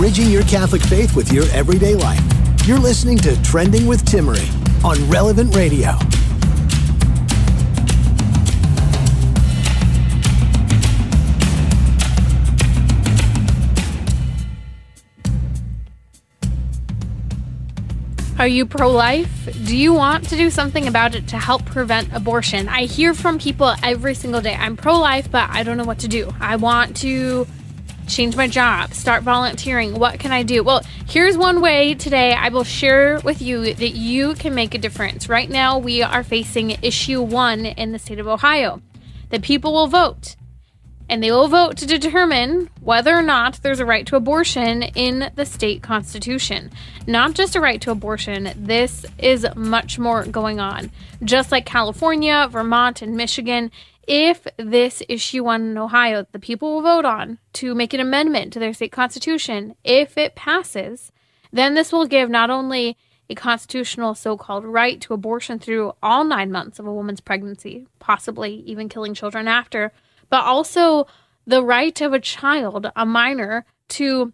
Bridging your Catholic faith with your everyday life. You're listening to Trending with Timmerie on Relevant Radio. Are you pro life? Do you want to do something about it to help prevent abortion? I hear from people every single day I'm pro life, but I don't know what to do. I want to change my job, start volunteering. What can I do? Well, here's one way today I will share with you that you can make a difference. Right now, we are facing issue one in the state of Ohio. The people will vote, and they will vote to determine whether or not there's a right to abortion in the state constitution. Not just a right to abortion, this is much more going on. Just like California, Vermont, and Michigan, if this issue one in Ohio, the people will vote on to make an amendment to their state constitution, if it passes, then this will give not only a constitutional so called right to abortion through all nine months of a woman's pregnancy, possibly even killing children after, but also the right of a child, a minor, to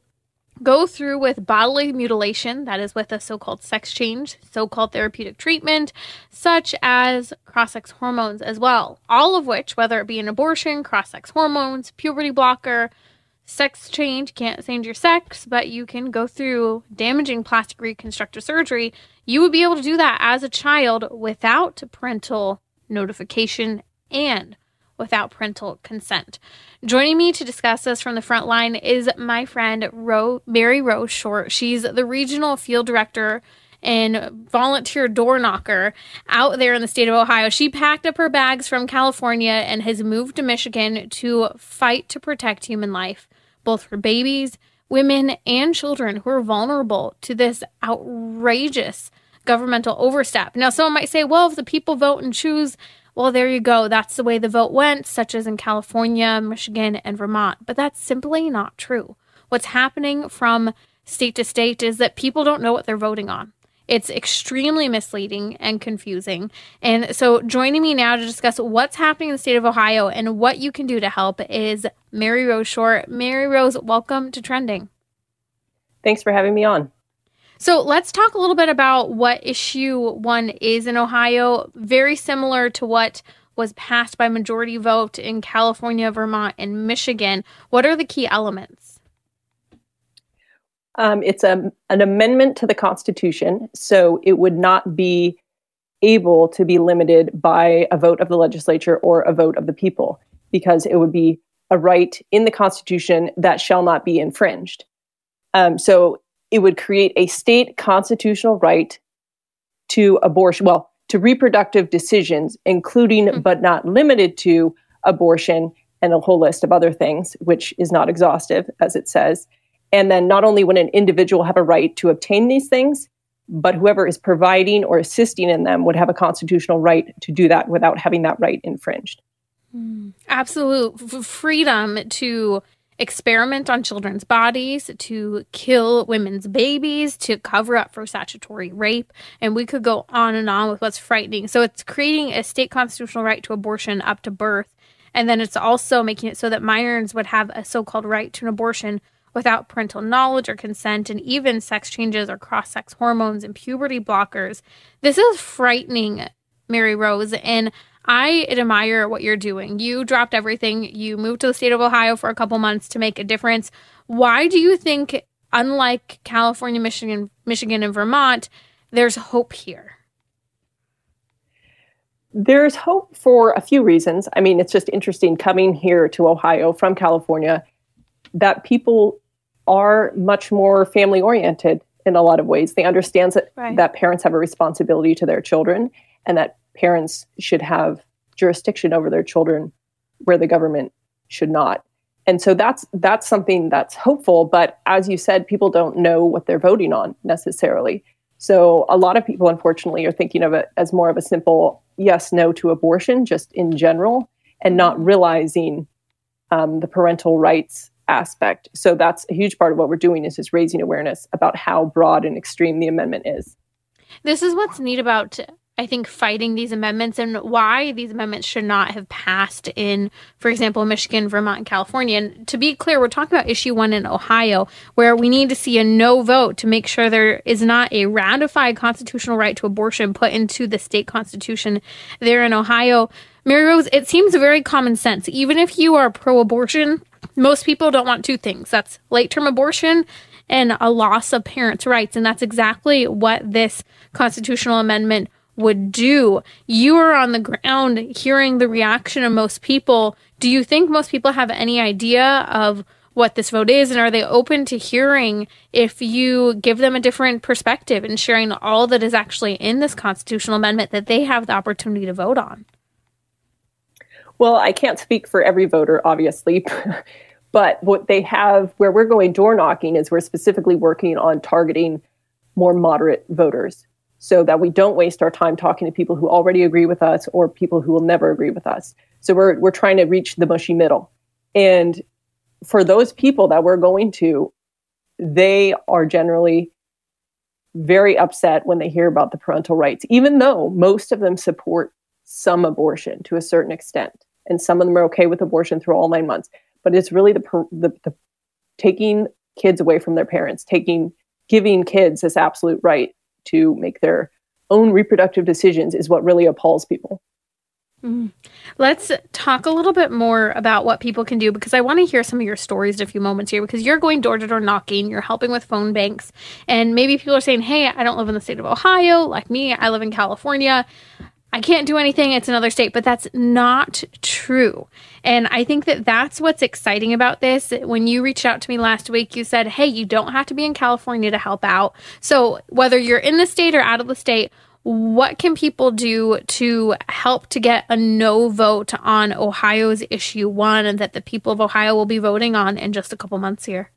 go through with bodily mutilation, that is, with a so called sex change, so called therapeutic treatment, such as cross sex hormones as well. All of which, whether it be an abortion, cross sex hormones, puberty blocker, sex change, can't change your sex, but you can go through damaging plastic reconstructive surgery. You would be able to do that as a child without parental notification and without parental consent. Joining me to discuss this from the front line is my friend Ro- Mary Rose Short. She's the regional field director and volunteer door knocker out there in the state of Ohio. She packed up her bags from California and has moved to Michigan to fight to protect human life, both for babies, women, and children who are vulnerable to this outrageous governmental overstep. Now, someone might say, well, if the people vote and choose well, there you go. That's the way the vote went, such as in California, Michigan, and Vermont. But that's simply not true. What's happening from state to state is that people don't know what they're voting on. It's extremely misleading and confusing. And so, joining me now to discuss what's happening in the state of Ohio and what you can do to help is Mary Rose Short. Mary Rose, welcome to Trending. Thanks for having me on. So let's talk a little bit about what issue one is in Ohio, very similar to what was passed by majority vote in California, Vermont, and Michigan. What are the key elements? Um, it's a, an amendment to the Constitution, so it would not be able to be limited by a vote of the legislature or a vote of the people, because it would be a right in the Constitution that shall not be infringed. Um, so it would create a state constitutional right to abortion, well, to reproductive decisions, including mm-hmm. but not limited to abortion and a whole list of other things, which is not exhaustive, as it says. And then not only would an individual have a right to obtain these things, but whoever is providing or assisting in them would have a constitutional right to do that without having that right infringed. Mm. Absolute f- freedom to experiment on children's bodies, to kill women's babies, to cover up for statutory rape. And we could go on and on with what's frightening. So it's creating a state constitutional right to abortion up to birth. And then it's also making it so that minors would have a so called right to an abortion without parental knowledge or consent, and even sex changes or cross sex hormones and puberty blockers. This is frightening, Mary Rose. And I admire what you're doing. You dropped everything. You moved to the state of Ohio for a couple months to make a difference. Why do you think, unlike California, Michigan, Michigan, and Vermont, there's hope here? There's hope for a few reasons. I mean, it's just interesting coming here to Ohio from California that people are much more family oriented in a lot of ways. They understand that, right. that parents have a responsibility to their children and that parents should have jurisdiction over their children where the government should not. and so that's that's something that's hopeful but as you said people don't know what they're voting on necessarily. So a lot of people unfortunately are thinking of it as more of a simple yes no to abortion just in general and not realizing um, the parental rights aspect. So that's a huge part of what we're doing is just raising awareness about how broad and extreme the amendment is. This is what's neat about I think, fighting these amendments and why these amendments should not have passed in, for example, Michigan, Vermont, and California. And to be clear, we're talking about issue one in Ohio, where we need to see a no vote to make sure there is not a ratified constitutional right to abortion put into the state constitution there in Ohio. Mary Rose, it seems very common sense. Even if you are pro abortion, most people don't want two things that's late term abortion and a loss of parents' rights. And that's exactly what this constitutional amendment would do. You are on the ground hearing the reaction of most people. Do you think most people have any idea of what this vote is? And are they open to hearing if you give them a different perspective and sharing all that is actually in this constitutional amendment that they have the opportunity to vote on? Well, I can't speak for every voter, obviously. but what they have, where we're going door knocking, is we're specifically working on targeting more moderate voters so that we don't waste our time talking to people who already agree with us or people who will never agree with us. So we're we're trying to reach the mushy middle. And for those people that we're going to, they are generally very upset when they hear about the parental rights, even though most of them support some abortion to a certain extent. And some of them are okay with abortion through all nine months. But it's really the, the, the taking kids away from their parents, taking giving kids this absolute right to make their own reproductive decisions is what really appalls people. Mm. Let's talk a little bit more about what people can do because I want to hear some of your stories in a few moments here because you're going door to door knocking, you're helping with phone banks, and maybe people are saying, Hey, I don't live in the state of Ohio like me, I live in California. I can't do anything. It's another state, but that's not true. And I think that that's what's exciting about this. When you reached out to me last week, you said, Hey, you don't have to be in California to help out. So whether you're in the state or out of the state, what can people do to help to get a no vote on Ohio's issue one and that the people of Ohio will be voting on in just a couple months here?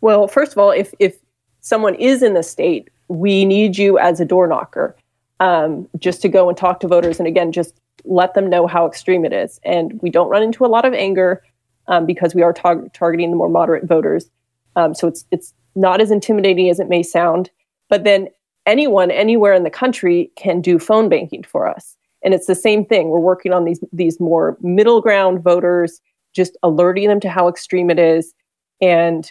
Well, first of all, if, if someone is in the state, we need you as a door knocker um, just to go and talk to voters and again just let them know how extreme it is. And we don't run into a lot of anger um, because we are tar- targeting the more moderate voters. Um, so it's it's not as intimidating as it may sound. But then anyone anywhere in the country can do phone banking for us. And it's the same thing. We're working on these these more middle ground voters just alerting them to how extreme it is. And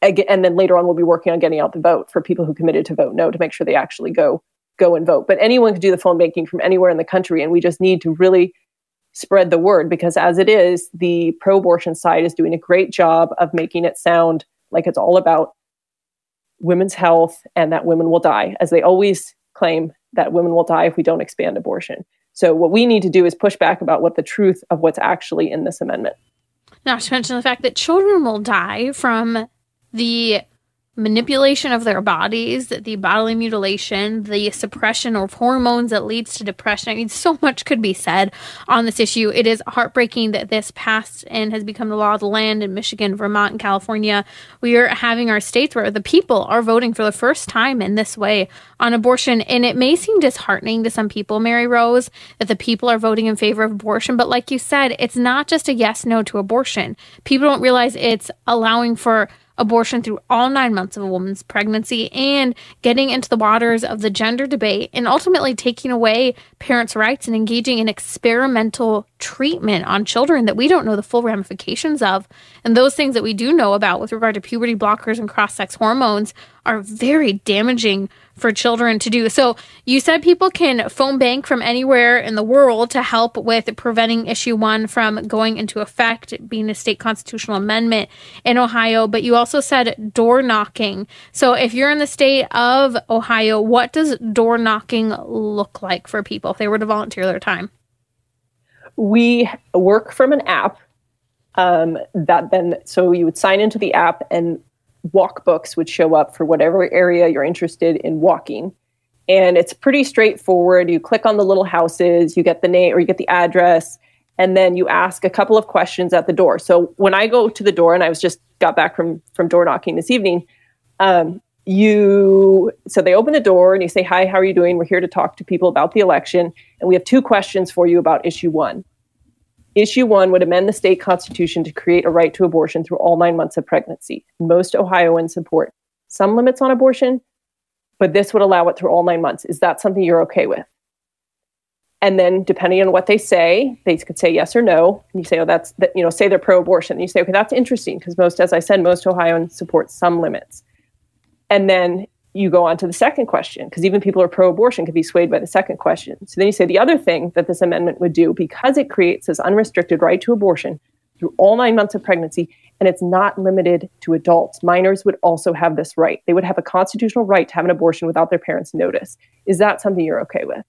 and then later on we'll be working on getting out the vote for people who committed to vote no to make sure they actually go go and vote. But anyone can do the phone banking from anywhere in the country. And we just need to really spread the word because as it is, the pro abortion side is doing a great job of making it sound like it's all about women's health and that women will die, as they always claim that women will die if we don't expand abortion. So, what we need to do is push back about what the truth of what's actually in this amendment. Not to mention the fact that children will die from the manipulation of their bodies, the bodily mutilation, the suppression of hormones that leads to depression. I mean, so much could be said on this issue. It is heartbreaking that this passed and has become the law of the land in Michigan, Vermont, and California. We are having our states where the people are voting for the first time in this way on abortion. And it may seem disheartening to some people, Mary Rose, that the people are voting in favor of abortion. But like you said, it's not just a yes no to abortion. People don't realize it's allowing for abortion through all nine months of a woman's pregnancy and getting into the waters of the gender debate and ultimately taking away parents' rights and engaging in experimental treatment on children that we don't know the full ramifications of. And those things that we do know about with regard to puberty blockers and cross sex hormones are very damaging for children to do. So you said people can phone bank from anywhere in the world to help with preventing issue one from going into effect, being a state constitutional amendment in Ohio. But you also said door knocking. So if you're in the state of Ohio, what does door knocking look like for people if they were to volunteer their time? We work from an app um, that then, so you would sign into the app and walk books would show up for whatever area you're interested in walking. And it's pretty straightforward. You click on the little houses, you get the name or you get the address, and then you ask a couple of questions at the door. So when I go to the door, and I was just got back from from door knocking this evening, um, you so they open the door and you say, "Hi, how are you doing? We're here to talk to people about the election, and we have two questions for you about issue one." Issue one would amend the state constitution to create a right to abortion through all nine months of pregnancy. Most Ohioans support some limits on abortion, but this would allow it through all nine months. Is that something you're okay with? And then, depending on what they say, they could say yes or no. And you say, oh, that's, that, you know, say they're pro abortion. And you say, okay, that's interesting because most, as I said, most Ohioans support some limits. And then you go on to the second question because even people who are pro abortion can be swayed by the second question. So then you say the other thing that this amendment would do because it creates this unrestricted right to abortion through all nine months of pregnancy and it's not limited to adults. Minors would also have this right. They would have a constitutional right to have an abortion without their parents' notice. Is that something you're okay with?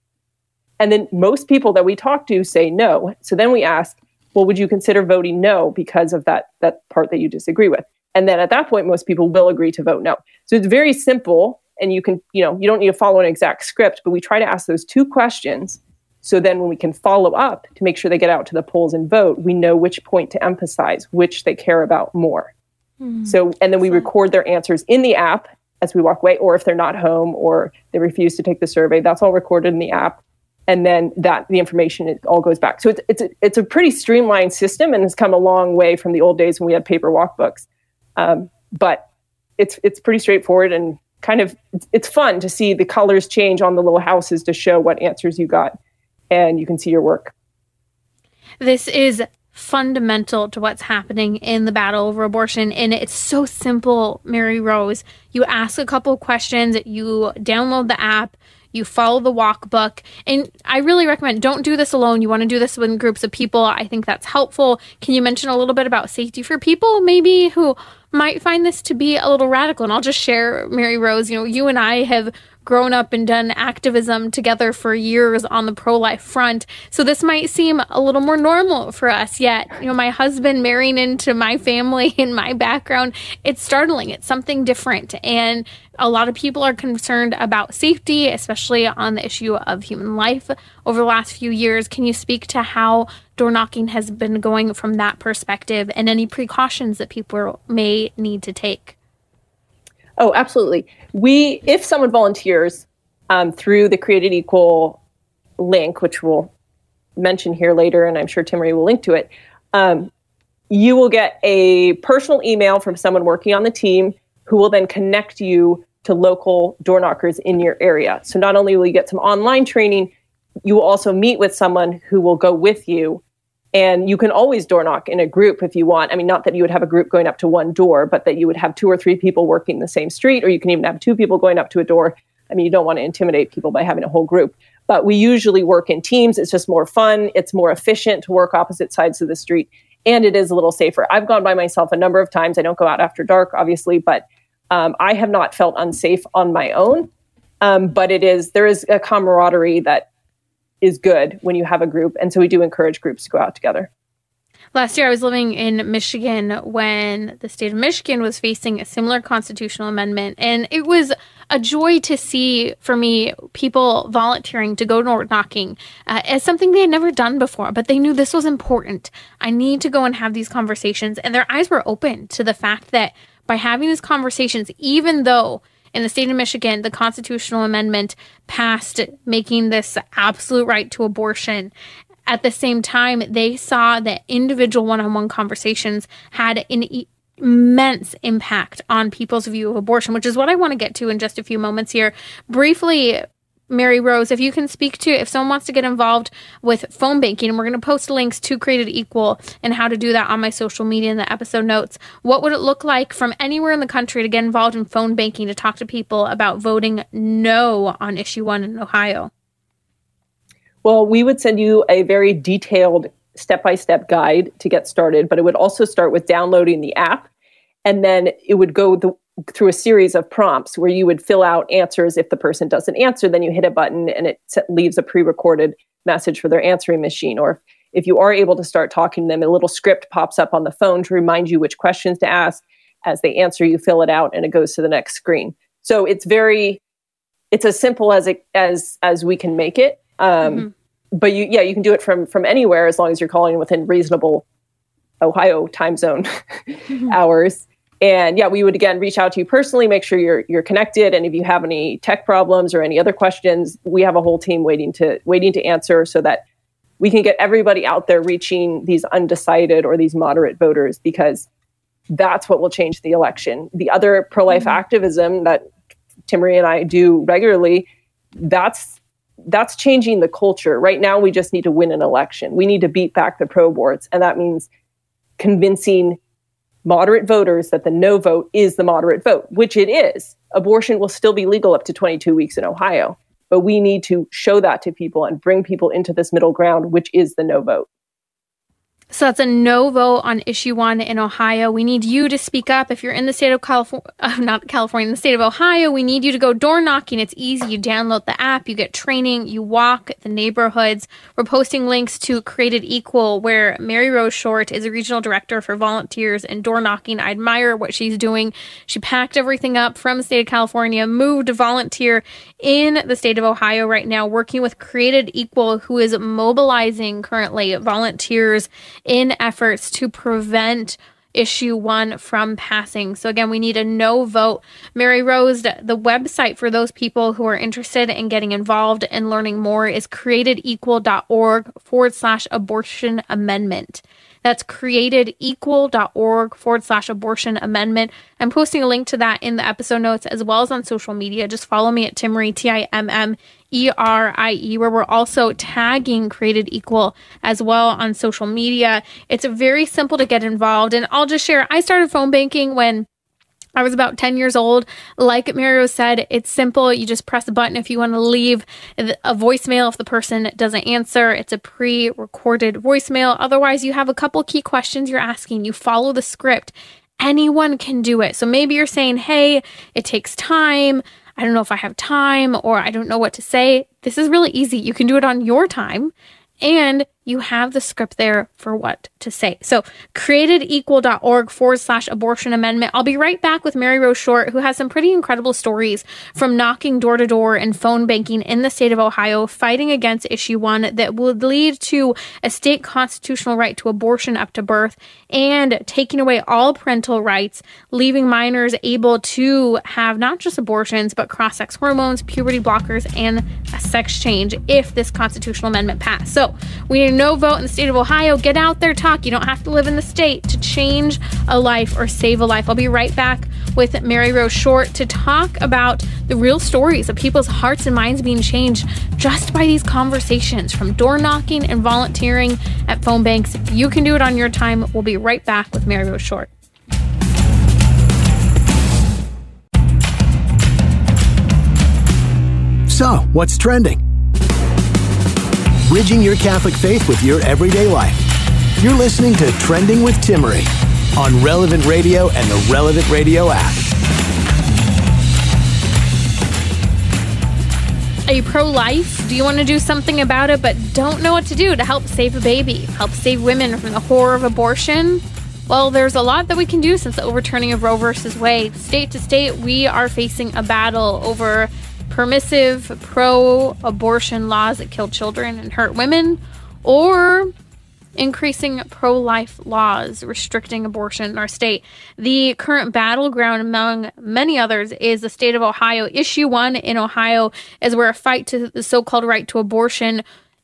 And then most people that we talk to say no. So then we ask, well, would you consider voting no because of that that part that you disagree with? And then at that point, most people will agree to vote no. So it's very simple, and you can, you know, you don't need to follow an exact script, but we try to ask those two questions. So then when we can follow up to make sure they get out to the polls and vote, we know which point to emphasize, which they care about more. Mm-hmm. So, and then we record their answers in the app as we walk away, or if they're not home or they refuse to take the survey, that's all recorded in the app and then that the information it all goes back. So it's it's a, it's a pretty streamlined system, and has come a long way from the old days when we had paper walkbooks. Um, but it's it's pretty straightforward and kind of it's fun to see the colors change on the little houses to show what answers you got, and you can see your work. This is fundamental to what's happening in the battle over abortion and it's so simple mary rose you ask a couple questions you download the app you follow the walk book. And I really recommend don't do this alone. You want to do this with groups of people. I think that's helpful. Can you mention a little bit about safety for people maybe who might find this to be a little radical? And I'll just share, Mary Rose, you know, you and I have grown up and done activism together for years on the pro life front. So this might seem a little more normal for us, yet, you know, my husband marrying into my family and my background, it's startling. It's something different. And a lot of people are concerned about safety, especially on the issue of human life over the last few years. Can you speak to how door knocking has been going from that perspective and any precautions that people may need to take? Oh, absolutely. We, if someone volunteers um, through the Created Equal link, which we'll mention here later, and I'm sure Timmerie will link to it, um, you will get a personal email from someone working on the team who will then connect you to local door knockers in your area. So not only will you get some online training, you will also meet with someone who will go with you and you can always door knock in a group if you want. I mean, not that you would have a group going up to one door, but that you would have two or three people working the same street, or you can even have two people going up to a door. I mean, you don't want to intimidate people by having a whole group. But we usually work in teams. It's just more fun. It's more efficient to work opposite sides of the street. And it is a little safer. I've gone by myself a number of times. I don't go out after dark, obviously, but um, I have not felt unsafe on my own. Um, but it is, there is a camaraderie that is good when you have a group. And so we do encourage groups to go out together. Last year, I was living in Michigan when the state of Michigan was facing a similar constitutional amendment. And it was a joy to see, for me, people volunteering to go door knocking uh, as something they had never done before, but they knew this was important. I need to go and have these conversations. And their eyes were open to the fact that by having these conversations, even though in the state of Michigan, the constitutional amendment passed making this absolute right to abortion. At the same time, they saw that individual one on one conversations had an immense impact on people's view of abortion, which is what I want to get to in just a few moments here. Briefly, Mary Rose, if you can speak to if someone wants to get involved with phone banking, and we're going to post links to Created Equal and how to do that on my social media in the episode notes. What would it look like from anywhere in the country to get involved in phone banking to talk to people about voting no on issue one in Ohio? Well, we would send you a very detailed step by step guide to get started, but it would also start with downloading the app. And then it would go the, through a series of prompts where you would fill out answers. If the person doesn't answer, then you hit a button and it leaves a pre recorded message for their answering machine. Or if, if you are able to start talking to them, a little script pops up on the phone to remind you which questions to ask. As they answer, you fill it out and it goes to the next screen. So it's very, it's as simple as it as as we can make it. Um, mm-hmm. but you yeah you can do it from from anywhere as long as you're calling within reasonable ohio time zone hours and yeah we would again reach out to you personally make sure you're you're connected and if you have any tech problems or any other questions we have a whole team waiting to waiting to answer so that we can get everybody out there reaching these undecided or these moderate voters because that's what will change the election the other pro-life mm-hmm. activism that timmerie and i do regularly that's that's changing the culture. Right now, we just need to win an election. We need to beat back the pro aborts And that means convincing moderate voters that the no vote is the moderate vote, which it is. Abortion will still be legal up to 22 weeks in Ohio. But we need to show that to people and bring people into this middle ground, which is the no vote. So that's a no vote on issue one in Ohio. We need you to speak up. If you're in the state of California, uh, not California, the state of Ohio, we need you to go door knocking. It's easy. You download the app, you get training, you walk the neighborhoods. We're posting links to Created Equal, where Mary Rose Short is a regional director for volunteers and door knocking. I admire what she's doing. She packed everything up from the state of California, moved to volunteer in the state of Ohio right now, working with Created Equal, who is mobilizing currently volunteers in efforts to prevent issue one from passing. So again, we need a no vote. Mary Rose, the website for those people who are interested in getting involved and learning more is createdequal.org forward slash abortion amendment. That's createdequal.org forward slash abortion amendment. I'm posting a link to that in the episode notes as well as on social media. Just follow me at Timmerie, T I M M E R I E, where we're also tagging Created Equal as well on social media. It's very simple to get involved. And I'll just share I started phone banking when I was about 10 years old. Like Mary Rose said, it's simple. You just press a button if you want to leave a voicemail if the person doesn't answer. It's a pre recorded voicemail. Otherwise, you have a couple key questions you're asking. You follow the script. Anyone can do it. So maybe you're saying, hey, it takes time. I don't know if I have time or I don't know what to say. This is really easy. You can do it on your time and you have the script there for what to say. So createdequal.org forward slash abortion amendment. I'll be right back with Mary Rose Short, who has some pretty incredible stories from knocking door to door and phone banking in the state of Ohio, fighting against issue one that would lead to a state constitutional right to abortion up to birth and taking away all parental rights, leaving minors able to have not just abortions, but cross sex hormones, puberty blockers, and a sex change if this constitutional amendment passed. So we no vote in the state of Ohio, get out there, talk. You don't have to live in the state to change a life or save a life. I'll be right back with Mary Rose Short to talk about the real stories of people's hearts and minds being changed just by these conversations from door knocking and volunteering at phone banks. You can do it on your time, we'll be right back with Mary Rose Short. So, what's trending? Bridging your Catholic faith with your everyday life. You're listening to Trending with Timmerie on Relevant Radio and the Relevant Radio app. Are you pro life? Do you want to do something about it but don't know what to do to help save a baby, help save women from the horror of abortion? Well, there's a lot that we can do since the overturning of Roe versus Wade. State to state, we are facing a battle over permissive pro abortion laws that kill children and hurt women, or increasing pro life laws restricting abortion in our state. The current battleground, among many others, is the state of Ohio. Issue one in Ohio is where a fight to the so called right to abortion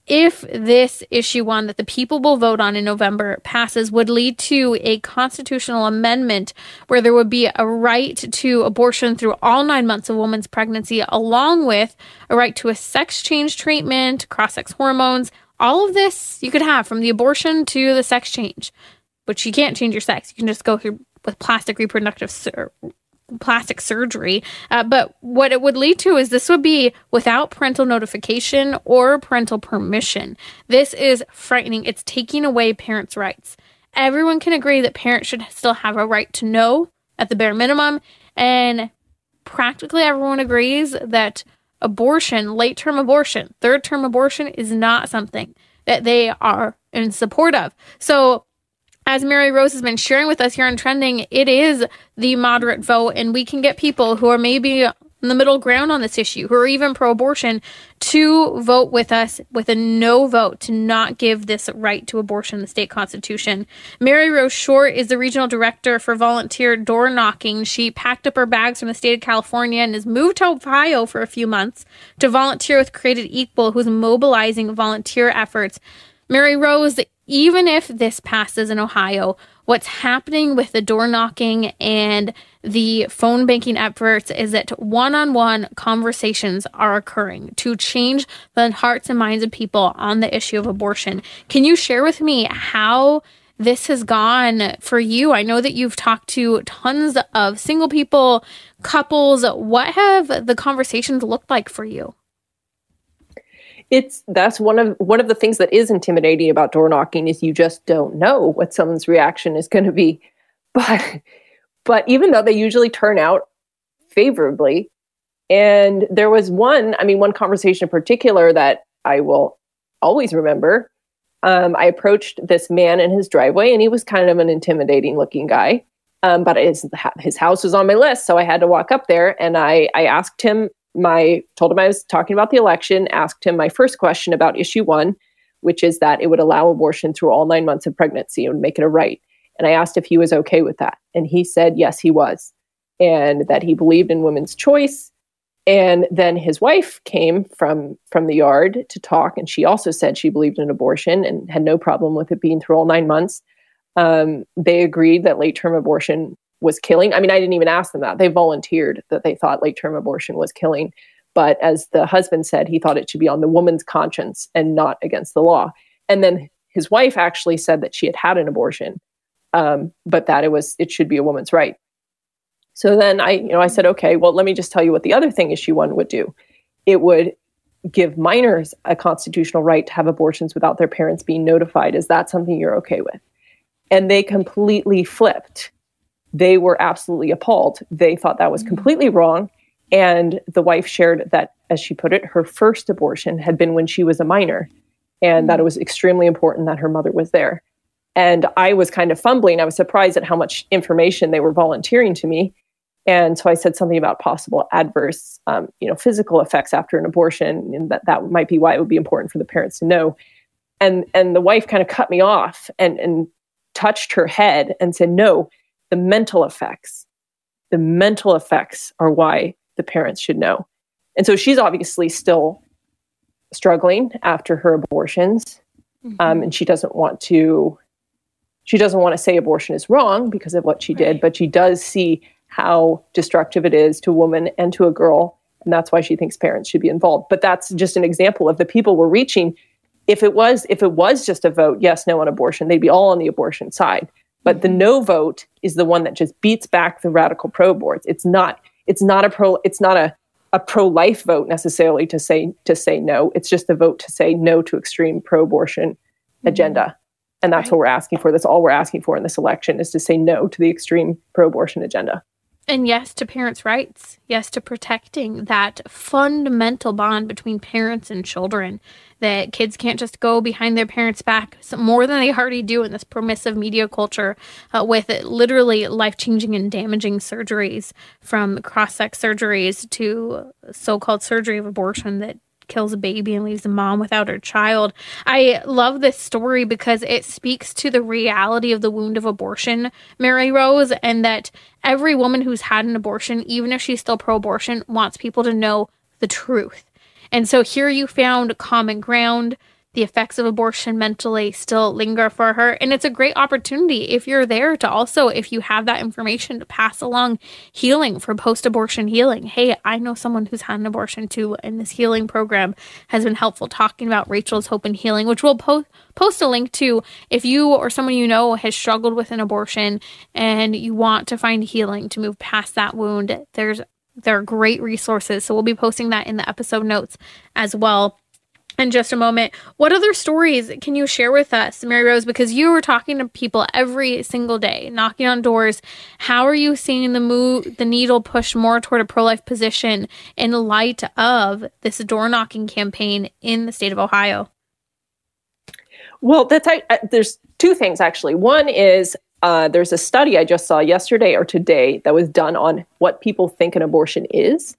if this issue one that the people will vote on in November passes, would lead to a constitutional amendment where there would be a right to abortion through all nine months of a woman's pregnancy, along with a right to a sex change treatment, cross sex hormones. All of this you could have from the abortion to the sex change, but you can't change your sex. You can just go through with plastic reproductive sur- plastic surgery. Uh, but what it would lead to is this would be without parental notification or parental permission. This is frightening. It's taking away parents' rights. Everyone can agree that parents should still have a right to know at the bare minimum. And practically everyone agrees that abortion, late term abortion, third term abortion is not something that they are in support of. So as Mary Rose has been sharing with us here on Trending, it is the moderate vote, and we can get people who are maybe in the middle ground on this issue, who are even pro abortion, to vote with us with a no vote to not give this right to abortion in the state constitution. Mary Rose Short is the regional director for volunteer door knocking. She packed up her bags from the state of California and has moved to Ohio for a few months to volunteer with Created Equal, who's mobilizing volunteer efforts. Mary Rose, even if this passes in Ohio, what's happening with the door knocking and the phone banking efforts is that one on one conversations are occurring to change the hearts and minds of people on the issue of abortion. Can you share with me how? This has gone for you. I know that you've talked to tons of single people, couples. What have the conversations looked like for you? It's that's one of one of the things that is intimidating about door knocking is you just don't know what someone's reaction is going to be. But but even though they usually turn out favorably and there was one i mean one conversation in particular that i will always remember um, i approached this man in his driveway and he was kind of an intimidating looking guy um, but his, his house was on my list so i had to walk up there and i, I asked him my told him I was talking about the election, asked him my first question about issue one, which is that it would allow abortion through all nine months of pregnancy and make it a right. And I asked if he was okay with that. And he said yes, he was. And that he believed in women's choice. And then his wife came from from the yard to talk, and she also said she believed in abortion and had no problem with it being through all nine months. Um, they agreed that late term abortion was killing. I mean, I didn't even ask them that. They volunteered that they thought late term abortion was killing. But as the husband said, he thought it should be on the woman's conscience and not against the law. And then his wife actually said that she had had an abortion, um, but that it was it should be a woman's right. So then I, you know, I said, okay, well, let me just tell you what the other thing issue one would do. It would give minors a constitutional right to have abortions without their parents being notified. Is that something you're okay with? And they completely flipped they were absolutely appalled. They thought that was mm. completely wrong. And the wife shared that, as she put it, her first abortion had been when she was a minor, and that mm. it was extremely important that her mother was there. And I was kind of fumbling. I was surprised at how much information they were volunteering to me. And so I said something about possible adverse, um, you know, physical effects after an abortion, and that that might be why it would be important for the parents to know. And and the wife kind of cut me off and and touched her head and said, "No, the mental effects. The mental effects are why the parents should know. And so she's obviously still struggling after her abortions. Mm-hmm. Um, and she doesn't want to she doesn't want to say abortion is wrong because of what she right. did, but she does see how destructive it is to a woman and to a girl. And that's why she thinks parents should be involved. But that's just an example of the people we're reaching. If it was if it was just a vote, yes, no on abortion, they'd be all on the abortion side. But the no vote is the one that just beats back the radical pro aborts. It's not it's not a pro it's not a a pro-life vote necessarily to say to say no. It's just a vote to say no to extreme pro-abortion mm-hmm. agenda. And that's right. what we're asking for. That's all we're asking for in this election is to say no to the extreme pro-abortion agenda. And yes to parents' rights. Yes to protecting that fundamental bond between parents and children. That kids can't just go behind their parents' back more than they already do in this permissive media culture uh, with literally life changing and damaging surgeries from cross sex surgeries to so called surgery of abortion that kills a baby and leaves a mom without her child. I love this story because it speaks to the reality of the wound of abortion, Mary Rose, and that every woman who's had an abortion, even if she's still pro abortion, wants people to know the truth. And so here you found common ground the effects of abortion mentally still linger for her. And it's a great opportunity if you're there to also, if you have that information, to pass along healing for post abortion healing. Hey, I know someone who's had an abortion too, and this healing program has been helpful talking about Rachel's Hope and Healing, which we'll post post a link to if you or someone you know has struggled with an abortion and you want to find healing to move past that wound. There's there are great resources. So we'll be posting that in the episode notes as well in just a moment. What other stories can you share with us, Mary Rose? Because you were talking to people every single day, knocking on doors. How are you seeing the move, the needle push more toward a pro life position in light of this door knocking campaign in the state of Ohio? Well, that's I, there's two things actually. One is uh, there's a study I just saw yesterday or today that was done on what people think an abortion is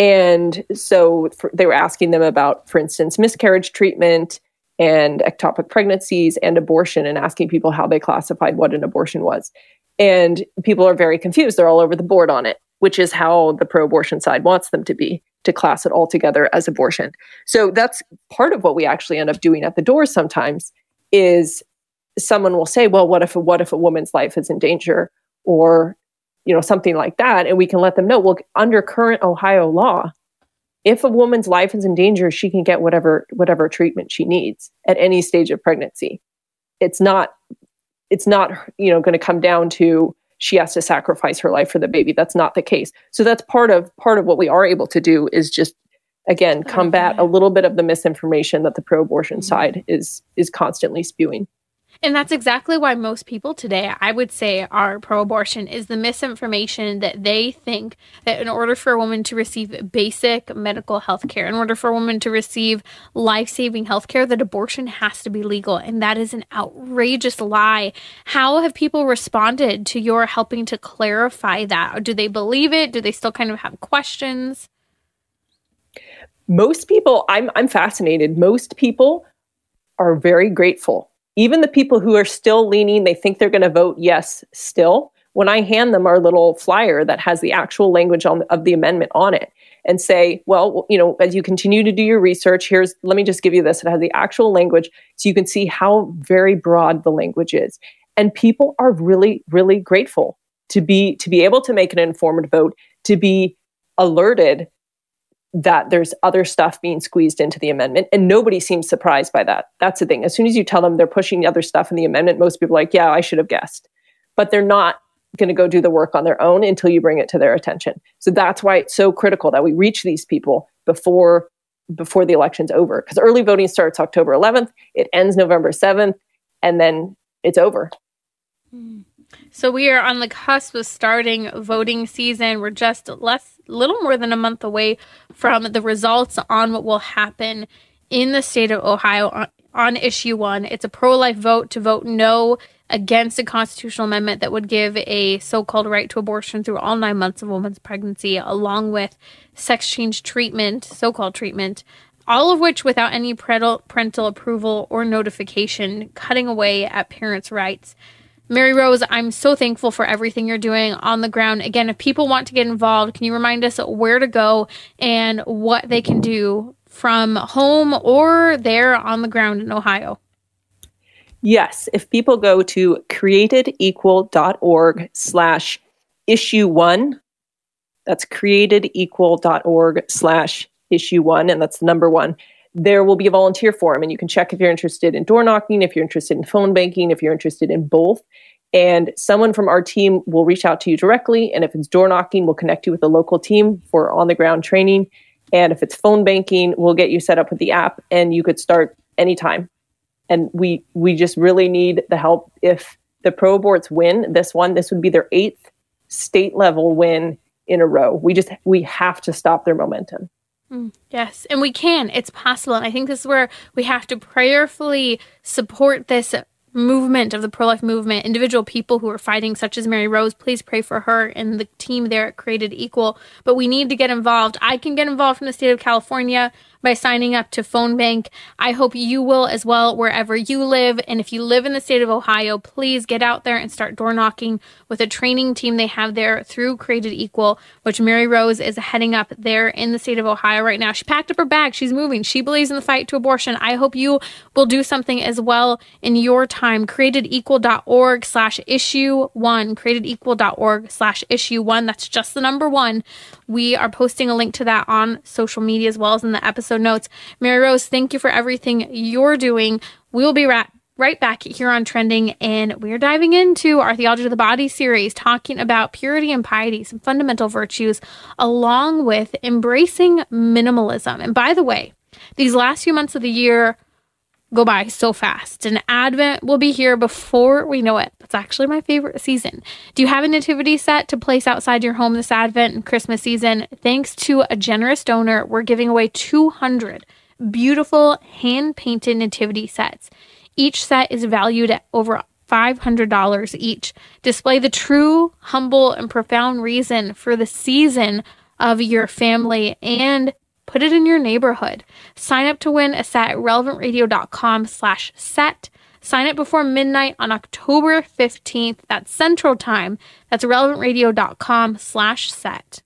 And so for, they were asking them about, for instance, miscarriage treatment and ectopic pregnancies and abortion and asking people how they classified what an abortion was. And people are very confused. They're all over the board on it, which is how the pro abortion side wants them to be to class it all together as abortion. So that's part of what we actually end up doing at the door sometimes is someone will say, well, what if what if a woman's life is in danger or you know something like that and we can let them know well under current Ohio law if a woman's life is in danger she can get whatever whatever treatment she needs at any stage of pregnancy. It's not it's not you know going to come down to she has to sacrifice her life for the baby. That's not the case. So that's part of part of what we are able to do is just again combat a little bit of the misinformation that the pro-abortion side is is constantly spewing. And that's exactly why most people today, I would say, are pro abortion is the misinformation that they think that in order for a woman to receive basic medical health care, in order for a woman to receive life saving health care, that abortion has to be legal. And that is an outrageous lie. How have people responded to your helping to clarify that? Do they believe it? Do they still kind of have questions? Most people, I'm, I'm fascinated. Most people are very grateful even the people who are still leaning, they think they're going to vote yes still. When I hand them our little flyer that has the actual language on, of the amendment on it and say, well, you know, as you continue to do your research, here's, let me just give you this. It has the actual language so you can see how very broad the language is. And people are really, really grateful to be, to be able to make an informed vote, to be alerted that there's other stuff being squeezed into the amendment and nobody seems surprised by that. That's the thing. As soon as you tell them they're pushing the other stuff in the amendment most people are like yeah i should have guessed. But they're not going to go do the work on their own until you bring it to their attention. So that's why it's so critical that we reach these people before before the election's over because early voting starts october 11th it ends november 7th and then it's over. Mm. So we are on the cusp of starting voting season. We're just less, little more than a month away from the results on what will happen in the state of Ohio on, on issue one. It's a pro-life vote to vote no against a constitutional amendment that would give a so-called right to abortion through all nine months of a woman's pregnancy, along with sex change treatment, so-called treatment, all of which without any parental, parental approval or notification, cutting away at parents' rights. Mary Rose, I'm so thankful for everything you're doing on the ground. Again, if people want to get involved, can you remind us where to go and what they can do from home or there on the ground in Ohio? Yes, if people go to createdequal.org slash issue one, that's createdequal.org slash issue one, and that's the number one there will be a volunteer form and you can check if you're interested in door knocking, if you're interested in phone banking, if you're interested in both. And someone from our team will reach out to you directly. And if it's door knocking, we'll connect you with a local team for on the ground training. And if it's phone banking, we'll get you set up with the app and you could start anytime. And we we just really need the help. If the pro aborts win this one, this would be their eighth state level win in a row. We just we have to stop their momentum. Mm, yes, and we can. It's possible. And I think this is where we have to prayerfully support this movement of the pro life movement, individual people who are fighting, such as Mary Rose. Please pray for her and the team there at Created Equal. But we need to get involved. I can get involved from the state of California by signing up to Phone Bank. I hope you will as well wherever you live. And if you live in the state of Ohio, please get out there and start door knocking with a training team they have there through Created Equal, which Mary Rose is heading up there in the state of Ohio right now. She packed up her bag. She's moving. She believes in the fight to abortion. I hope you will do something as well in your time. Createdequal.org slash issue one. Createdequal.org slash issue one. That's just the number one. We are posting a link to that on social media as well as in the episode notes. Mary Rose, thank you for everything you're doing. We will be right right back here on Trending, and we're diving into our Theology of the Body series, talking about purity and piety, some fundamental virtues, along with embracing minimalism. And by the way, these last few months of the year go by so fast. And Advent will be here before we know it. That's actually my favorite season. Do you have a nativity set to place outside your home this Advent and Christmas season? Thanks to a generous donor, we're giving away 200 beautiful hand painted nativity sets. Each set is valued at over $500 each. Display the true, humble, and profound reason for the season of your family and put it in your neighborhood. Sign up to win a set at relevantradio.com slash set. Sign up before midnight on October 15th. That's Central Time. That's relevantradio.com slash set.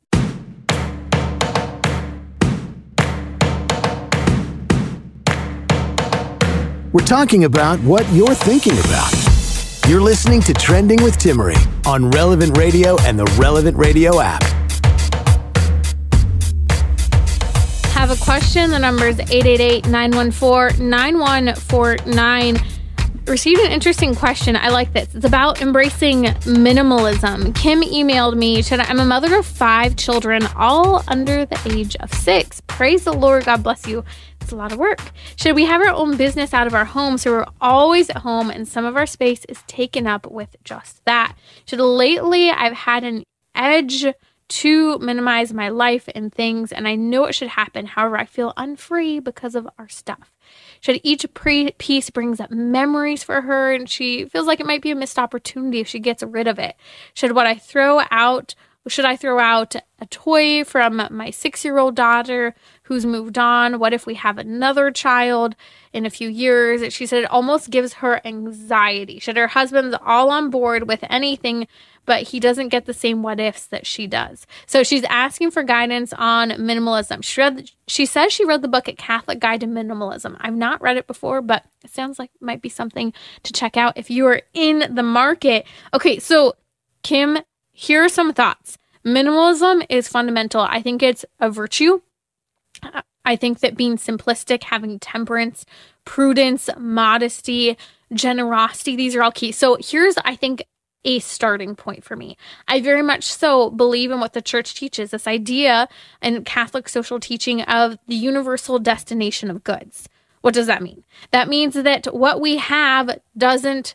We're talking about what you're thinking about. You're listening to Trending with Timmerie on Relevant Radio and the Relevant Radio app. Have a question? The number is 888 914 9149 received an interesting question. I like this. It's about embracing minimalism. Kim emailed me, should I, I'm a mother of five children, all under the age of six. Praise the Lord. God bless you. It's a lot of work. Should we have our own business out of our home so we're always at home and some of our space is taken up with just that? Should lately I've had an edge to minimize my life and things, and I know it should happen. However, I feel unfree because of our stuff. Should each pre- piece brings up memories for her, and she feels like it might be a missed opportunity if she gets rid of it. Should what I throw out? Should I throw out a toy from my six year old daughter who's moved on? What if we have another child in a few years? She said it almost gives her anxiety. Should her husband's all on board with anything but he doesn't get the same what ifs that she does. So she's asking for guidance on minimalism. She read, she says she read the book at Catholic Guide to Minimalism. I've not read it before, but it sounds like it might be something to check out if you are in the market. Okay, so Kim, here are some thoughts. Minimalism is fundamental. I think it's a virtue. I think that being simplistic, having temperance, prudence, modesty, generosity, these are all key. So here's, I think, a starting point for me. I very much so believe in what the church teaches this idea and Catholic social teaching of the universal destination of goods. What does that mean? That means that what we have doesn't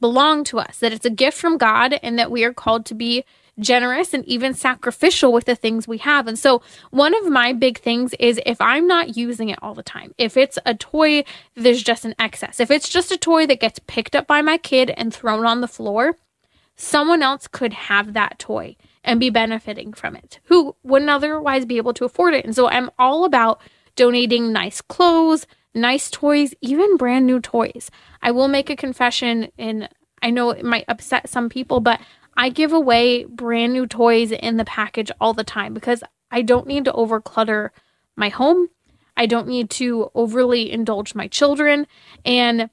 belong to us, that it's a gift from God, and that we are called to be generous and even sacrificial with the things we have. And so, one of my big things is if I'm not using it all the time, if it's a toy, there's just an excess, if it's just a toy that gets picked up by my kid and thrown on the floor, someone else could have that toy and be benefiting from it who wouldn't otherwise be able to afford it. And so I'm all about donating nice clothes, nice toys, even brand new toys. I will make a confession, and I know it might upset some people, but I give away brand new toys in the package all the time because I don't need to overclutter my home. I don't need to overly indulge my children. And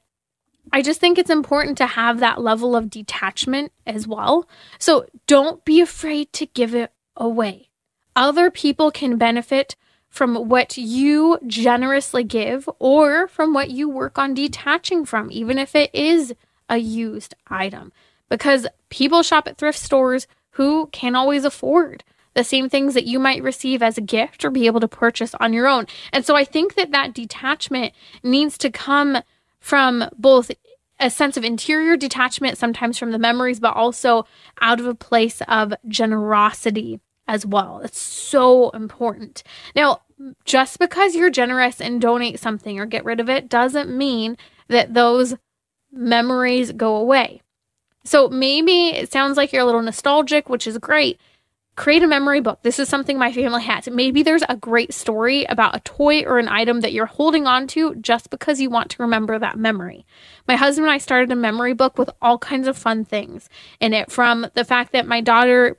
I just think it's important to have that level of detachment as well. So don't be afraid to give it away. Other people can benefit from what you generously give or from what you work on detaching from, even if it is a used item. Because people shop at thrift stores who can't always afford the same things that you might receive as a gift or be able to purchase on your own. And so I think that that detachment needs to come from both a sense of interior detachment, sometimes from the memories, but also out of a place of generosity as well. It's so important. Now, just because you're generous and donate something or get rid of it doesn't mean that those memories go away. So maybe it sounds like you're a little nostalgic, which is great create a memory book. This is something my family has. Maybe there's a great story about a toy or an item that you're holding on to just because you want to remember that memory. My husband and I started a memory book with all kinds of fun things in it from the fact that my daughter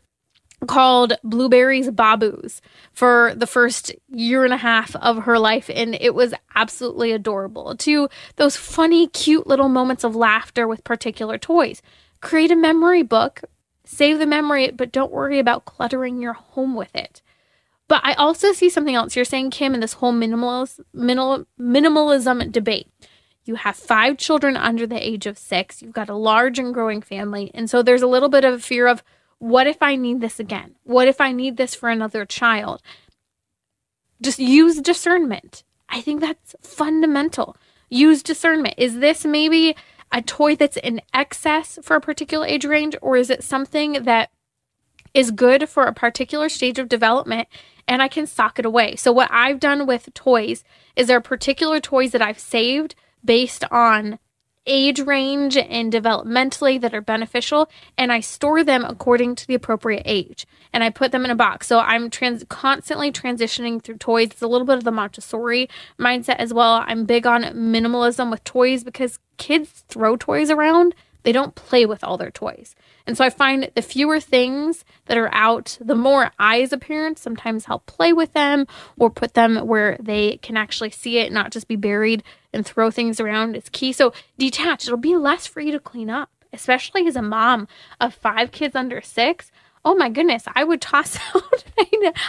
called blueberries babus for the first year and a half of her life and it was absolutely adorable to those funny cute little moments of laughter with particular toys create a memory book Save the memory, but don't worry about cluttering your home with it. But I also see something else you're saying, Kim, in this whole minimal, minimalism debate. You have five children under the age of six. You've got a large and growing family. And so there's a little bit of a fear of what if I need this again? What if I need this for another child? Just use discernment. I think that's fundamental. Use discernment. Is this maybe a toy that's in excess for a particular age range, or is it something that is good for a particular stage of development and I can sock it away? So, what I've done with toys is there are particular toys that I've saved based on age range and developmentally that are beneficial and I store them according to the appropriate age and I put them in a box. So I'm trans- constantly transitioning through toys. It's a little bit of the Montessori mindset as well. I'm big on minimalism with toys because kids throw toys around. They don't play with all their toys. And so I find the fewer things that are out, the more as a parent, sometimes help play with them or put them where they can actually see it, not just be buried and throw things around. It's key. So detach, it'll be less for you to clean up, especially as a mom of five kids under six. Oh my goodness, I would toss out.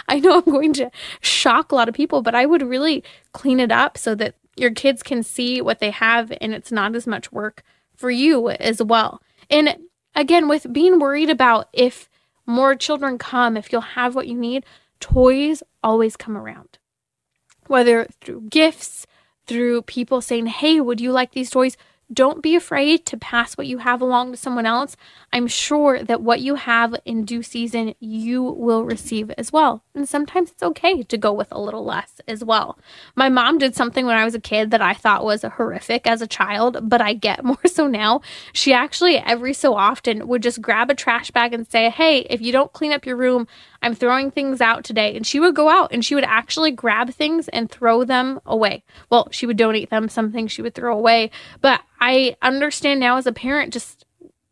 I know I'm going to shock a lot of people, but I would really clean it up so that your kids can see what they have and it's not as much work for you as well. And again, with being worried about if more children come, if you'll have what you need, toys always come around. Whether through gifts, through people saying, Hey, would you like these toys? Don't be afraid to pass what you have along to someone else. I'm sure that what you have in due season, you will receive as well. And sometimes it's okay to go with a little less as well. My mom did something when I was a kid that I thought was horrific as a child, but I get more so now. She actually, every so often, would just grab a trash bag and say, Hey, if you don't clean up your room, I'm throwing things out today. And she would go out and she would actually grab things and throw them away. Well, she would donate them, some things she would throw away. But I understand now as a parent, just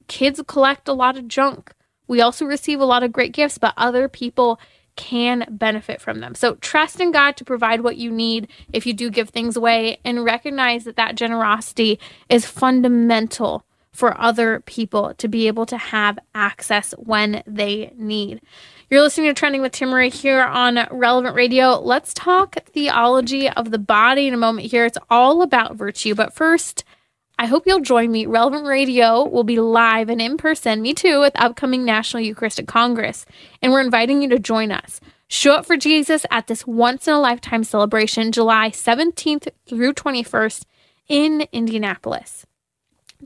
kids collect a lot of junk. We also receive a lot of great gifts, but other people can benefit from them. So trust in God to provide what you need if you do give things away and recognize that that generosity is fundamental for other people to be able to have access when they need. You're listening to Trending with Timmerie here on Relevant Radio. Let's talk theology of the body in a moment here. It's all about virtue. But first, I hope you'll join me. Relevant Radio will be live and in person, me too, at the upcoming National Eucharistic Congress. And we're inviting you to join us. Show up for Jesus at this once in a lifetime celebration, July 17th through 21st in Indianapolis.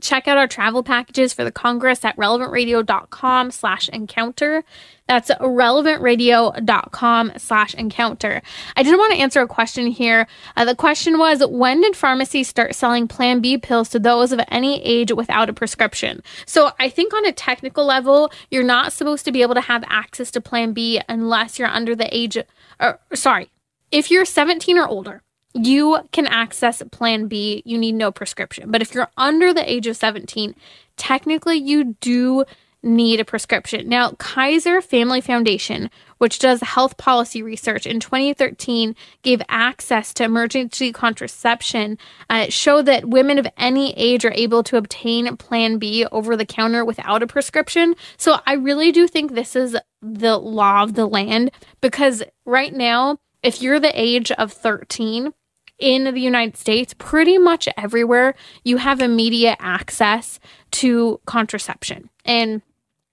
Check out our travel packages for the Congress at relevantradio.com slash encounter. That's relevantradio.com slash encounter. I did want to answer a question here. Uh, the question was, when did pharmacies start selling Plan B pills to those of any age without a prescription? So I think on a technical level, you're not supposed to be able to have access to Plan B unless you're under the age, or sorry, if you're 17 or older you can access Plan B. You need no prescription. But if you're under the age of 17, technically you do need a prescription. Now, Kaiser Family Foundation, which does health policy research in 2013, gave access to emergency contraception. Uh, showed that women of any age are able to obtain Plan B over the counter without a prescription. So I really do think this is the law of the land because right now, if you're the age of 13, in the United States, pretty much everywhere, you have immediate access to contraception and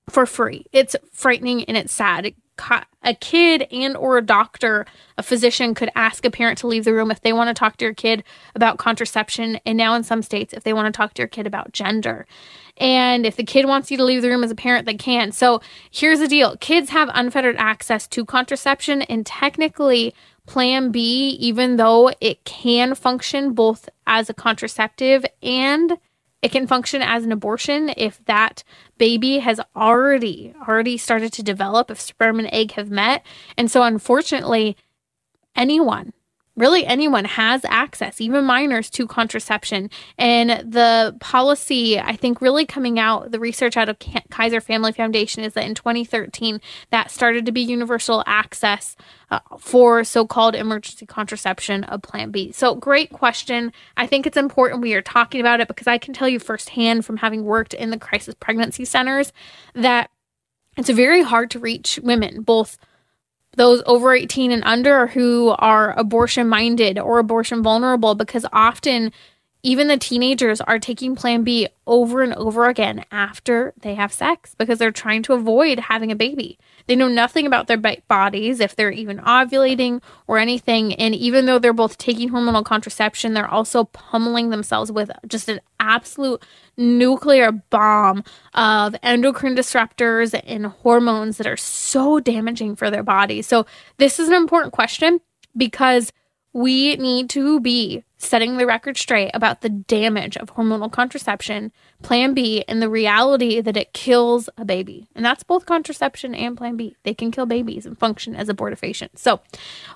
for free. It's frightening and it's sad. A kid and or a doctor, a physician could ask a parent to leave the room if they want to talk to your kid about contraception. And now in some states, if they want to talk to your kid about gender. And if the kid wants you to leave the room as a parent, they can. So here's the deal kids have unfettered access to contraception, and technically, Plan B, even though it can function both as a contraceptive and it can function as an abortion if that baby has already already started to develop if sperm and egg have met. And so unfortunately anyone really anyone has access, even minors, to contraception. And the policy, I think, really coming out, the research out of Kaiser Family Foundation is that in 2013, that started to be universal access uh, for so called emergency contraception of Plan B. So, great question. I think it's important we are talking about it because I can tell you firsthand from having worked in the crisis pregnancy centers that it's very hard to reach women, both those over 18 and under who are abortion minded or abortion vulnerable because often even the teenagers are taking plan B over and over again after they have sex because they're trying to avoid having a baby. They know nothing about their bodies, if they're even ovulating or anything. And even though they're both taking hormonal contraception, they're also pummeling themselves with just an absolute nuclear bomb of endocrine disruptors and hormones that are so damaging for their bodies. So, this is an important question because we need to be setting the record straight about the damage of hormonal contraception, Plan B, and the reality that it kills a baby. And that's both contraception and Plan B. They can kill babies and function as abortifacient. So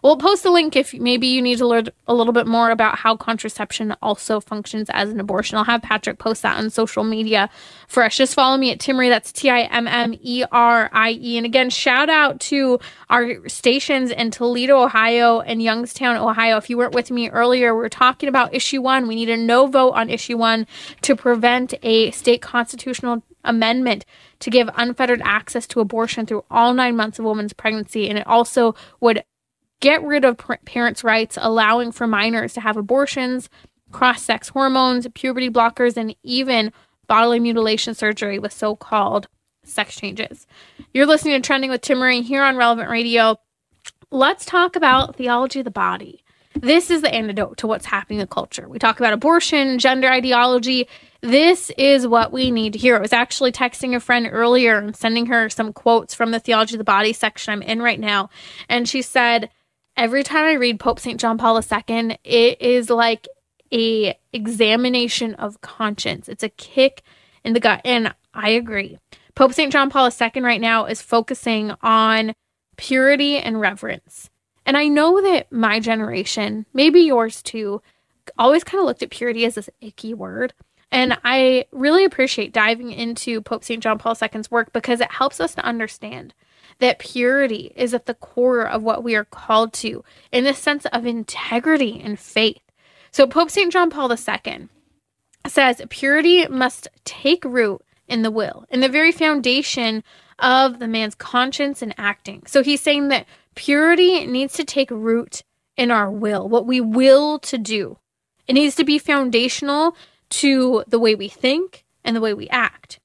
we'll post a link if maybe you need to learn a little bit more about how contraception also functions as an abortion. I'll have Patrick post that on social media for us. Just follow me at Timmerie. That's T I M M E R I E. And again, shout out to our stations in Toledo, Ohio and Youngstown, Ohio. If you weren't with me earlier, we are talking talking about issue one. We need a no vote on issue one to prevent a state constitutional amendment to give unfettered access to abortion through all nine months of a woman's pregnancy. And it also would get rid of parents' rights, allowing for minors to have abortions, cross sex hormones, puberty blockers, and even bodily mutilation surgery with so called sex changes. You're listening to Trending with Timmerie here on Relevant Radio. Let's talk about theology of the body. This is the antidote to what's happening in culture. We talk about abortion, gender ideology. This is what we need to hear. I was actually texting a friend earlier and sending her some quotes from the Theology of the Body section I'm in right now. And she said, Every time I read Pope St. John Paul II, it is like a examination of conscience. It's a kick in the gut. And I agree. Pope St. John Paul II right now is focusing on purity and reverence. And I know that my generation, maybe yours too, always kind of looked at purity as this icky word. And I really appreciate diving into Pope St. John Paul II's work because it helps us to understand that purity is at the core of what we are called to in the sense of integrity and faith. So, Pope St. John Paul II says purity must take root in the will, in the very foundation of the man's conscience and acting. So, he's saying that Purity needs to take root in our will, what we will to do. It needs to be foundational to the way we think and the way we act.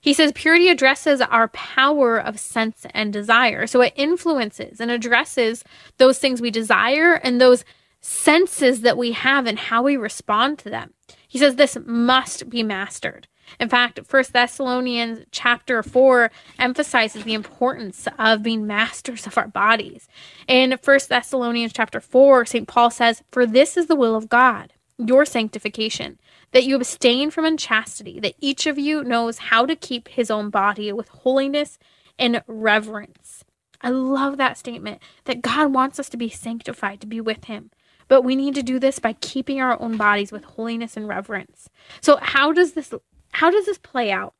He says purity addresses our power of sense and desire. So it influences and addresses those things we desire and those senses that we have and how we respond to them. He says this must be mastered. In fact, First Thessalonians chapter 4 emphasizes the importance of being masters of our bodies. In First Thessalonians chapter 4, St. Paul says, For this is the will of God, your sanctification, that you abstain from unchastity, that each of you knows how to keep his own body with holiness and reverence. I love that statement that God wants us to be sanctified, to be with him. But we need to do this by keeping our own bodies with holiness and reverence. So, how does this how does this play out?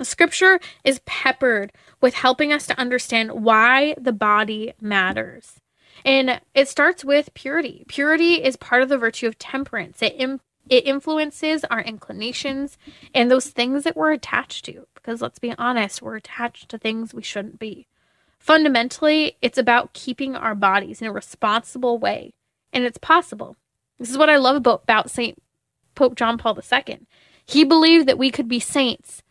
Scripture is peppered with helping us to understand why the body matters. And it starts with purity. Purity is part of the virtue of temperance. It Im- it influences our inclinations and those things that we're attached to. Because let's be honest, we're attached to things we shouldn't be. Fundamentally, it's about keeping our bodies in a responsible way, and it's possible. This is what I love about, about Saint Pope John Paul II. He believed that we could be saints,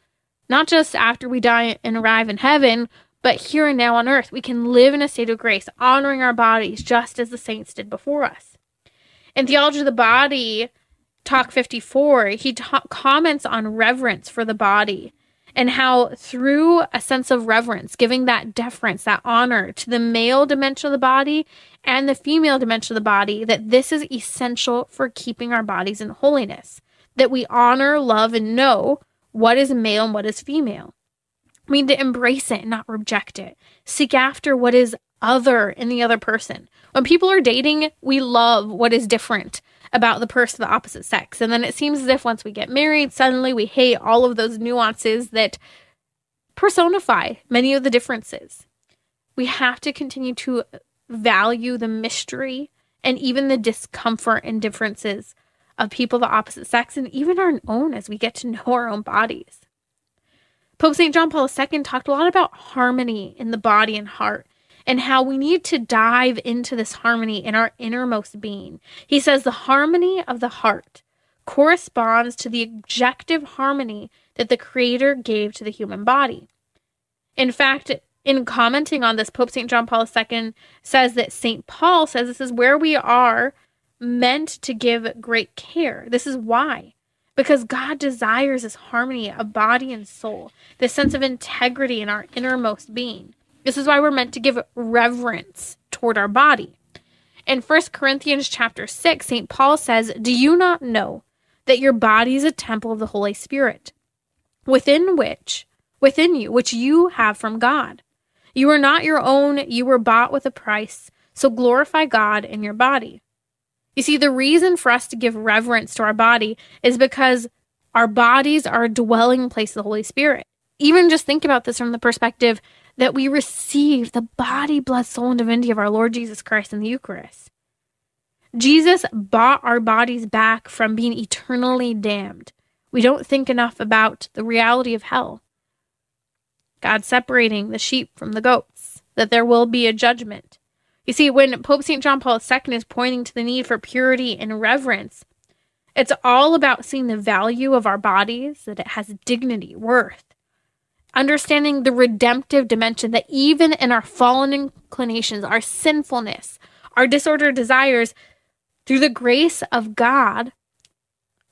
not just after we die and arrive in heaven, but here and now on earth. We can live in a state of grace, honoring our bodies just as the saints did before us. In Theology of the Body, Talk 54, he ta- comments on reverence for the body and how through a sense of reverence, giving that deference, that honor to the male dimension of the body and the female dimension of the body, that this is essential for keeping our bodies in holiness that we honor, love, and know what is male and what is female. We need to embrace it and not reject it. Seek after what is other in the other person. When people are dating, we love what is different about the person of the opposite sex. And then it seems as if once we get married, suddenly we hate all of those nuances that personify many of the differences. We have to continue to value the mystery and even the discomfort and differences of people of the opposite sex and even our own as we get to know our own bodies. Pope St. John Paul II talked a lot about harmony in the body and heart and how we need to dive into this harmony in our innermost being. He says the harmony of the heart corresponds to the objective harmony that the Creator gave to the human body. In fact, in commenting on this, Pope St. John Paul II says that St. Paul says this is where we are meant to give great care. This is why. Because God desires this harmony of body and soul, this sense of integrity in our innermost being. This is why we're meant to give reverence toward our body. In 1 Corinthians chapter 6, St. Paul says, Do you not know that your body is a temple of the Holy Spirit, within which, within you, which you have from God? You are not your own, you were bought with a price, so glorify God in your body. You see, the reason for us to give reverence to our body is because our bodies are a dwelling place of the Holy Spirit. Even just think about this from the perspective that we receive the body, blood, soul, and divinity of our Lord Jesus Christ in the Eucharist. Jesus bought our bodies back from being eternally damned. We don't think enough about the reality of hell. God separating the sheep from the goats, that there will be a judgment. You see, when Pope St. John Paul II is pointing to the need for purity and reverence, it's all about seeing the value of our bodies, that it has dignity, worth, understanding the redemptive dimension that even in our fallen inclinations, our sinfulness, our disordered desires, through the grace of God,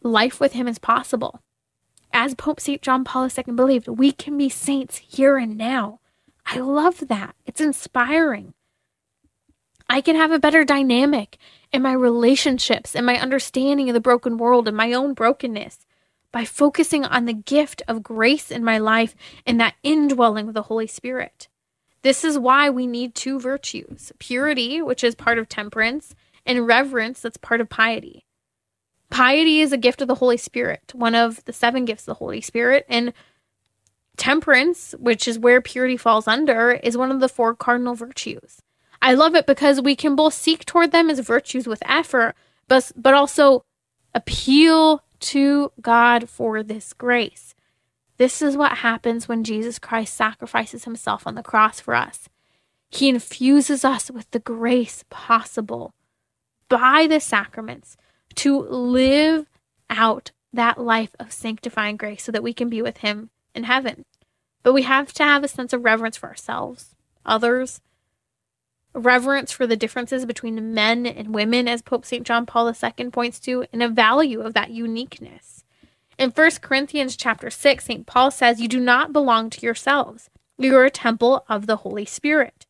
life with Him is possible. As Pope St. John Paul II believed, we can be saints here and now. I love that. It's inspiring. I can have a better dynamic in my relationships and my understanding of the broken world and my own brokenness by focusing on the gift of grace in my life and that indwelling of the Holy Spirit. This is why we need two virtues purity, which is part of temperance, and reverence, that's part of piety. Piety is a gift of the Holy Spirit, one of the seven gifts of the Holy Spirit. And temperance, which is where purity falls under, is one of the four cardinal virtues. I love it because we can both seek toward them as virtues with effort, but, but also appeal to God for this grace. This is what happens when Jesus Christ sacrifices himself on the cross for us. He infuses us with the grace possible by the sacraments to live out that life of sanctifying grace so that we can be with him in heaven. But we have to have a sense of reverence for ourselves, others, reverence for the differences between men and women, as Pope St. John Paul II points to, and a value of that uniqueness. In 1 Corinthians chapter 6, St. Paul says, You do not belong to yourselves. You are a temple of the Holy Spirit.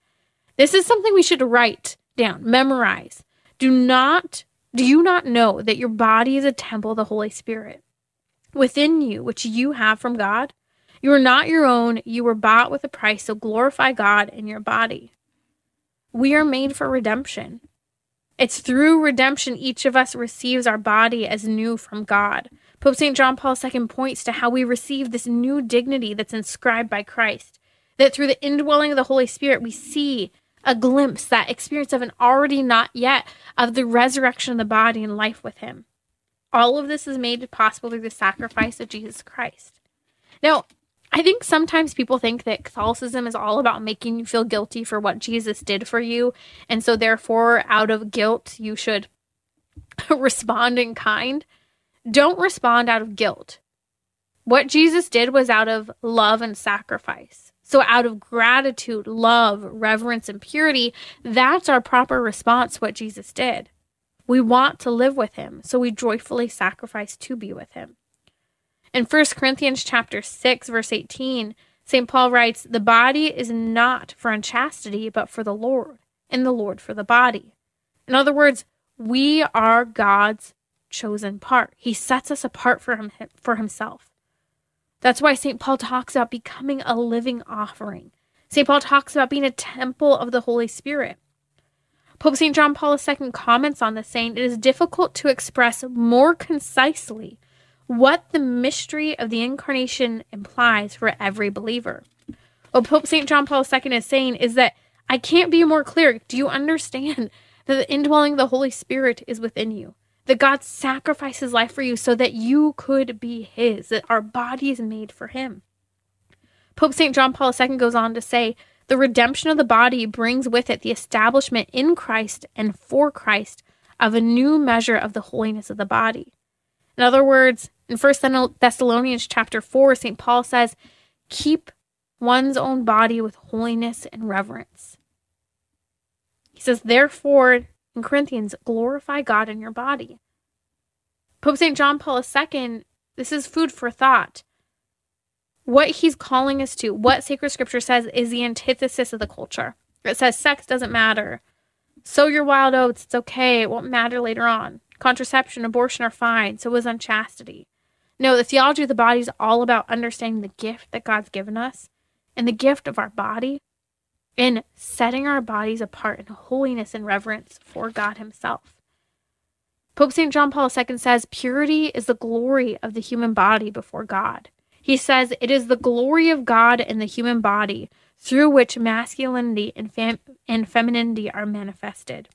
This is something we should write down, memorize. Do not do you not know that your body is a temple of the Holy Spirit within you, which you have from God? You are not your own, you were bought with a price, so glorify God in your body. We are made for redemption. It's through redemption each of us receives our body as new from God. Pope St. John Paul II points to how we receive this new dignity that's inscribed by Christ. That through the indwelling of the Holy Spirit, we see a glimpse, that experience of an already not yet, of the resurrection of the body and life with Him. All of this is made possible through the sacrifice of Jesus Christ. Now, I think sometimes people think that Catholicism is all about making you feel guilty for what Jesus did for you. And so, therefore, out of guilt, you should respond in kind. Don't respond out of guilt. What Jesus did was out of love and sacrifice. So, out of gratitude, love, reverence, and purity, that's our proper response what Jesus did. We want to live with him, so we joyfully sacrifice to be with him. In 1 Corinthians chapter 6 verse 18, St. Paul writes, "The body is not for unchastity, but for the Lord, and the Lord for the body." In other words, we are God's chosen part. He sets us apart for him for himself. That's why St. Paul talks about becoming a living offering. St. Paul talks about being a temple of the Holy Spirit. Pope St. John Paul II comments on this, saying, It is difficult to express more concisely what the mystery of the incarnation implies for every believer. What Pope St. John Paul II is saying is that I can't be more clear. Do you understand that the indwelling of the Holy Spirit is within you? That God sacrificed his life for you so that you could be his, that our body is made for him. Pope St. John Paul II goes on to say, the redemption of the body brings with it the establishment in Christ and for Christ of a new measure of the holiness of the body. In other words, in 1 Thessalonians chapter 4, St. Paul says, keep one's own body with holiness and reverence. He says, therefore, in Corinthians, glorify God in your body. Pope St. John Paul II, this is food for thought. What he's calling us to, what sacred scripture says, is the antithesis of the culture. It says sex doesn't matter. Sow your wild oats. It's okay. It won't matter later on. Contraception, abortion are fine. So is unchastity. No, the theology of the body is all about understanding the gift that God's given us and the gift of our body in setting our bodies apart in holiness and reverence for God Himself. Pope St. John Paul II says purity is the glory of the human body before God. He says it is the glory of God in the human body through which masculinity and, fem- and femininity are manifested.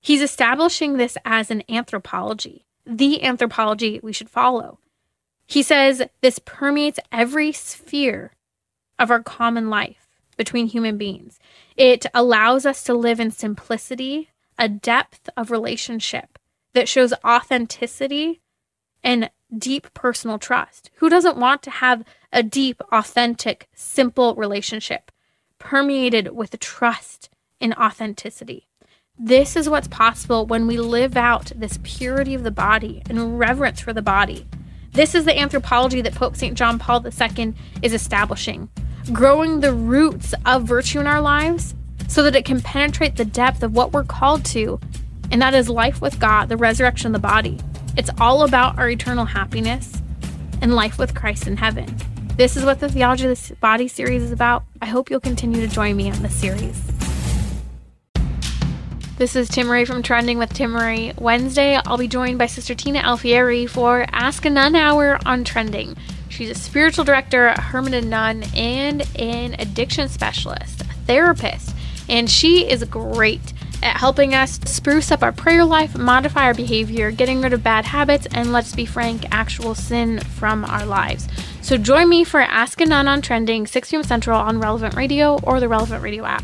He's establishing this as an anthropology, the anthropology we should follow. He says this permeates every sphere of our common life between human beings. It allows us to live in simplicity, a depth of relationship that shows authenticity and deep personal trust. Who doesn't want to have a deep, authentic, simple relationship permeated with trust and authenticity? This is what's possible when we live out this purity of the body and reverence for the body. This is the anthropology that Pope St. John Paul II is establishing, growing the roots of virtue in our lives so that it can penetrate the depth of what we're called to, and that is life with God, the resurrection of the body. It's all about our eternal happiness and life with Christ in heaven. This is what the Theology of the Body series is about. I hope you'll continue to join me on this series. This is Timmerie from Trending with Timmerie. Wednesday, I'll be joined by Sister Tina Alfieri for Ask a Nun Hour on Trending. She's a spiritual director, a hermit nun, and an addiction specialist, a therapist and she is great at helping us spruce up our prayer life, modify our behavior, getting rid of bad habits, and let's be frank, actual sin from our lives. So join me for Ask a Nun on Trending, 6 p.m. Central on Relevant Radio or the Relevant Radio app.